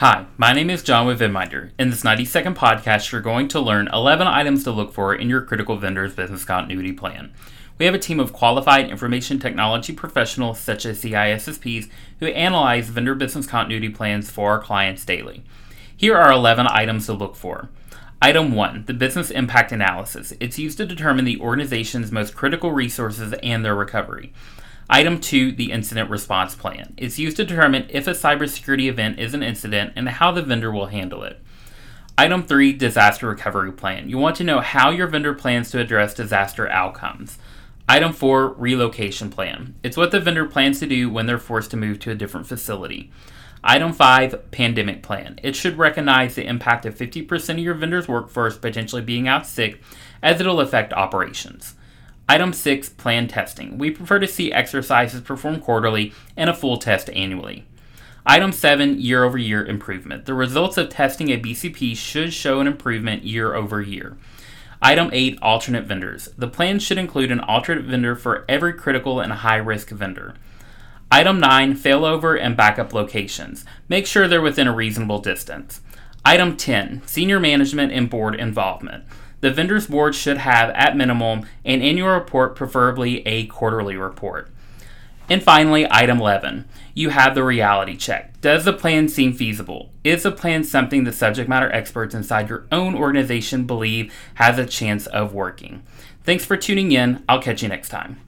Hi, my name is John with Venminder. In this 90 second podcast, you're going to learn 11 items to look for in your critical vendor's business continuity plan. We have a team of qualified information technology professionals, such as CISSPs, who analyze vendor business continuity plans for our clients daily. Here are 11 items to look for. Item 1 The Business Impact Analysis. It's used to determine the organization's most critical resources and their recovery. Item 2 The Incident Response Plan. It's used to determine if a cybersecurity event is an incident and how the vendor will handle it. Item 3 Disaster Recovery Plan. You want to know how your vendor plans to address disaster outcomes. Item 4 Relocation Plan. It's what the vendor plans to do when they're forced to move to a different facility. Item 5 Pandemic Plan. It should recognize the impact of 50% of your vendor's workforce potentially being out sick as it'll affect operations. Item 6 Plan Testing. We prefer to see exercises performed quarterly and a full test annually. Item 7 Year over year improvement. The results of testing a BCP should show an improvement year over year. Item 8 Alternate vendors. The plan should include an alternate vendor for every critical and high risk vendor. Item 9 Failover and backup locations. Make sure they're within a reasonable distance. Item 10 Senior management and board involvement. The vendor's board should have, at minimum, an annual report, preferably a quarterly report. And finally, item 11. You have the reality check. Does the plan seem feasible? Is the plan something the subject matter experts inside your own organization believe has a chance of working? Thanks for tuning in. I'll catch you next time.